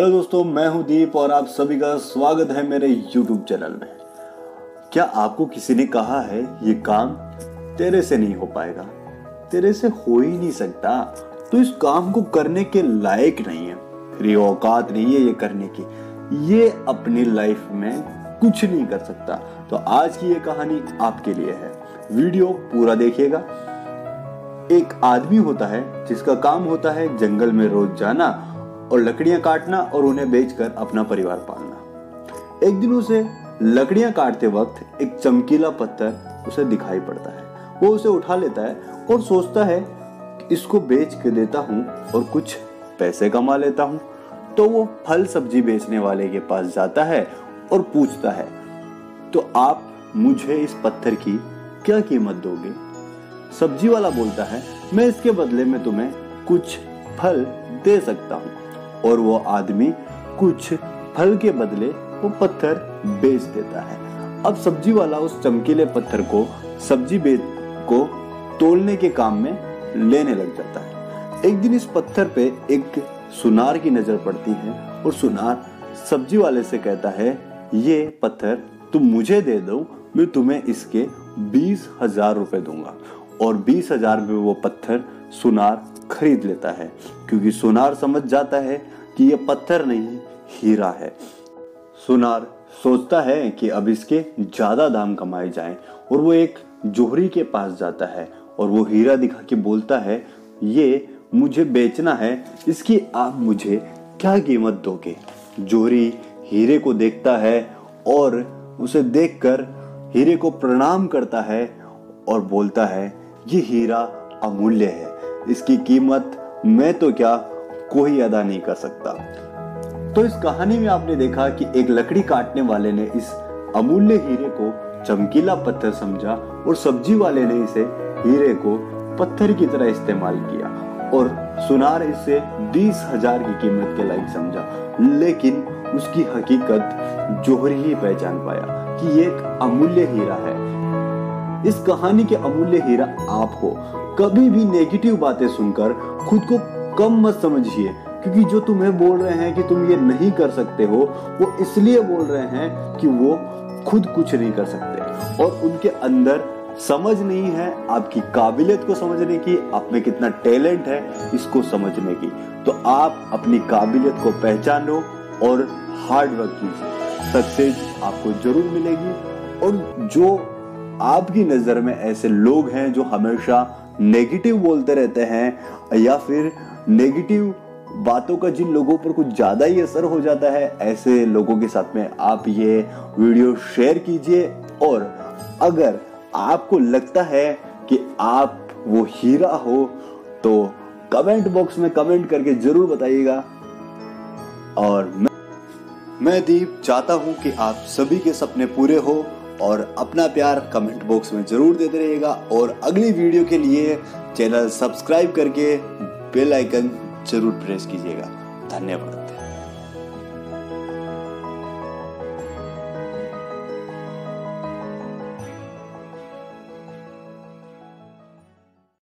Hello दोस्तों, मैं हूँ दीप और आप सभी का स्वागत है मेरे YouTube चैनल में। क्या आपको किसी ने कहा है ये काम तेरे से नहीं हो पाएगा? तेरे से हो ही नहीं सकता। तो इस काम को करने के लायक नहीं है। तेरी औकात नहीं है ये करने की। ये अपनी लाइफ में कुछ नहीं कर सकता। तो आज की ये कहानी आपके लिए है। वीडियो पूरा देखिएगा। एक आदमी होता है जिसका काम होता है जंगल में रोज जाना। और लकड़ियाँ काटना और उन्हें बेचकर अपना परिवार पालना। एक दिन उसे लकड़ियाँ काटते वक्त एक चमकीला पत्थर उसे दिखाई पड़ता है। वो उसे उठा लेता है और सोचता है इसको बेच के देता हूँ और कुछ पैसे कमा लेता हूँ। तो वो फल सब्ज़ी बेचने वाले के पास जाता है और पूछता है तो आप मुझे इस पत्थर की क्या कीमत दोगे? सब्ज़ी वाला बोलता है, मैं इसके बदले में तुम्हें कुछ फल दे सकता हूँ। और वो आदमी कुछ फल के बदले वो पत्थर बेच देता है। अब सब्ज़ी वाला उस चमकीले पत्थर को, सब्ज़ी बेच को तोड़ने के काम में लेने लग जाता है। एक दिन इस पत्थर पे एक सुनार की नज़र पड़ती है और सुनार सब्ज़ी वाले से कहता है, ये पत्थर तुम मुझे दे दो, मैं तुम्हें इसके बीस हज़ार रुपए दूँगा। और बीस हज़ार में वो पत्थर सुनार खरीद लेता है, क्योंकि सुनार समझ जाता है कि ये पत्थर नहीं, हीरा है। सुनार सोचता है कि अब इसके ज़्यादा दाम कमाए जाएँ और वो एक जोहरी के पास जाता है और वो हीरा दिखा के बोलता है, ये मुझे बेचना है, इसकी आप मुझे क्या कीमत दोगे? जोहरी हीरे को देखता है और उसे देखकर हीरे को प्रणाम करता है और बोलता है, ये हीरा अमूल्य है, इसकी कीमत मैं तो क्या कोई अदा नहीं कर सकता। तो इस कहानी में आपने देखा कि एक लकड़ी काटने वाले ने इस अमूल्य हीरे को चमकीला पत्थर समझा और सब्ज़ी वाले ने इसे हीरे को पत्थर की तरह इस्तेमाल किया और सुनार इसे बीस हज़ार की कीमत के लायक समझा। लेकिन उसकी हकीकत जोहरी ही पहचान पाया कि ये एक अमूल्य हीरा है। इस कहानी के अमूल्य हीरा आप हो। कभी भी नेगेटिव बातें सुनकर खुद को कम मत समझिए, क्योंकि जो तुम्हें बोल रहे हैं कि तुम ये नहीं कर सकते हो, वो इसलिए बोल रहे हैं कि वो खुद कुछ नहीं कर सकते। और उनके अंदर समझ नहीं है, आपकी काबिलियत को समझने की, आप में कितना टैलेंट है इसको समझने की। तो आप अपनी काबिलियत को पहचानो और हार्ड वर्क कीजिए। सक्सेस आपको ज़रूर मिलेगी। और जो आपकी नज़र में ऐसे लोग हैं जो हमेशा नेगेटिव बोलते रहते हैं, या फिर नेगेटिव बातों का जिन लोगों पर कुछ ज़्यादा ही असर हो जाता है, ऐसे लोगों के साथ में आप ये वीडियो शेयर कीजिए। और अगर आपको लगता है कि आप वो हीरा हो तो कमेंट बॉक्स में कमेंट करके ज़रूर बताइएगा। और मैं मैं दीप चाहता हूँ कि आप सभी के सपने पूरे हो और अपना प्यार कमेंट बॉक्स में ज़रूर देते रहिएगा। और अगली वीडियो के लिए चैनल सब्सक्राइब करके बेल आइकन ज़रूर प्रेस कीजिएगा। धन्यवाद।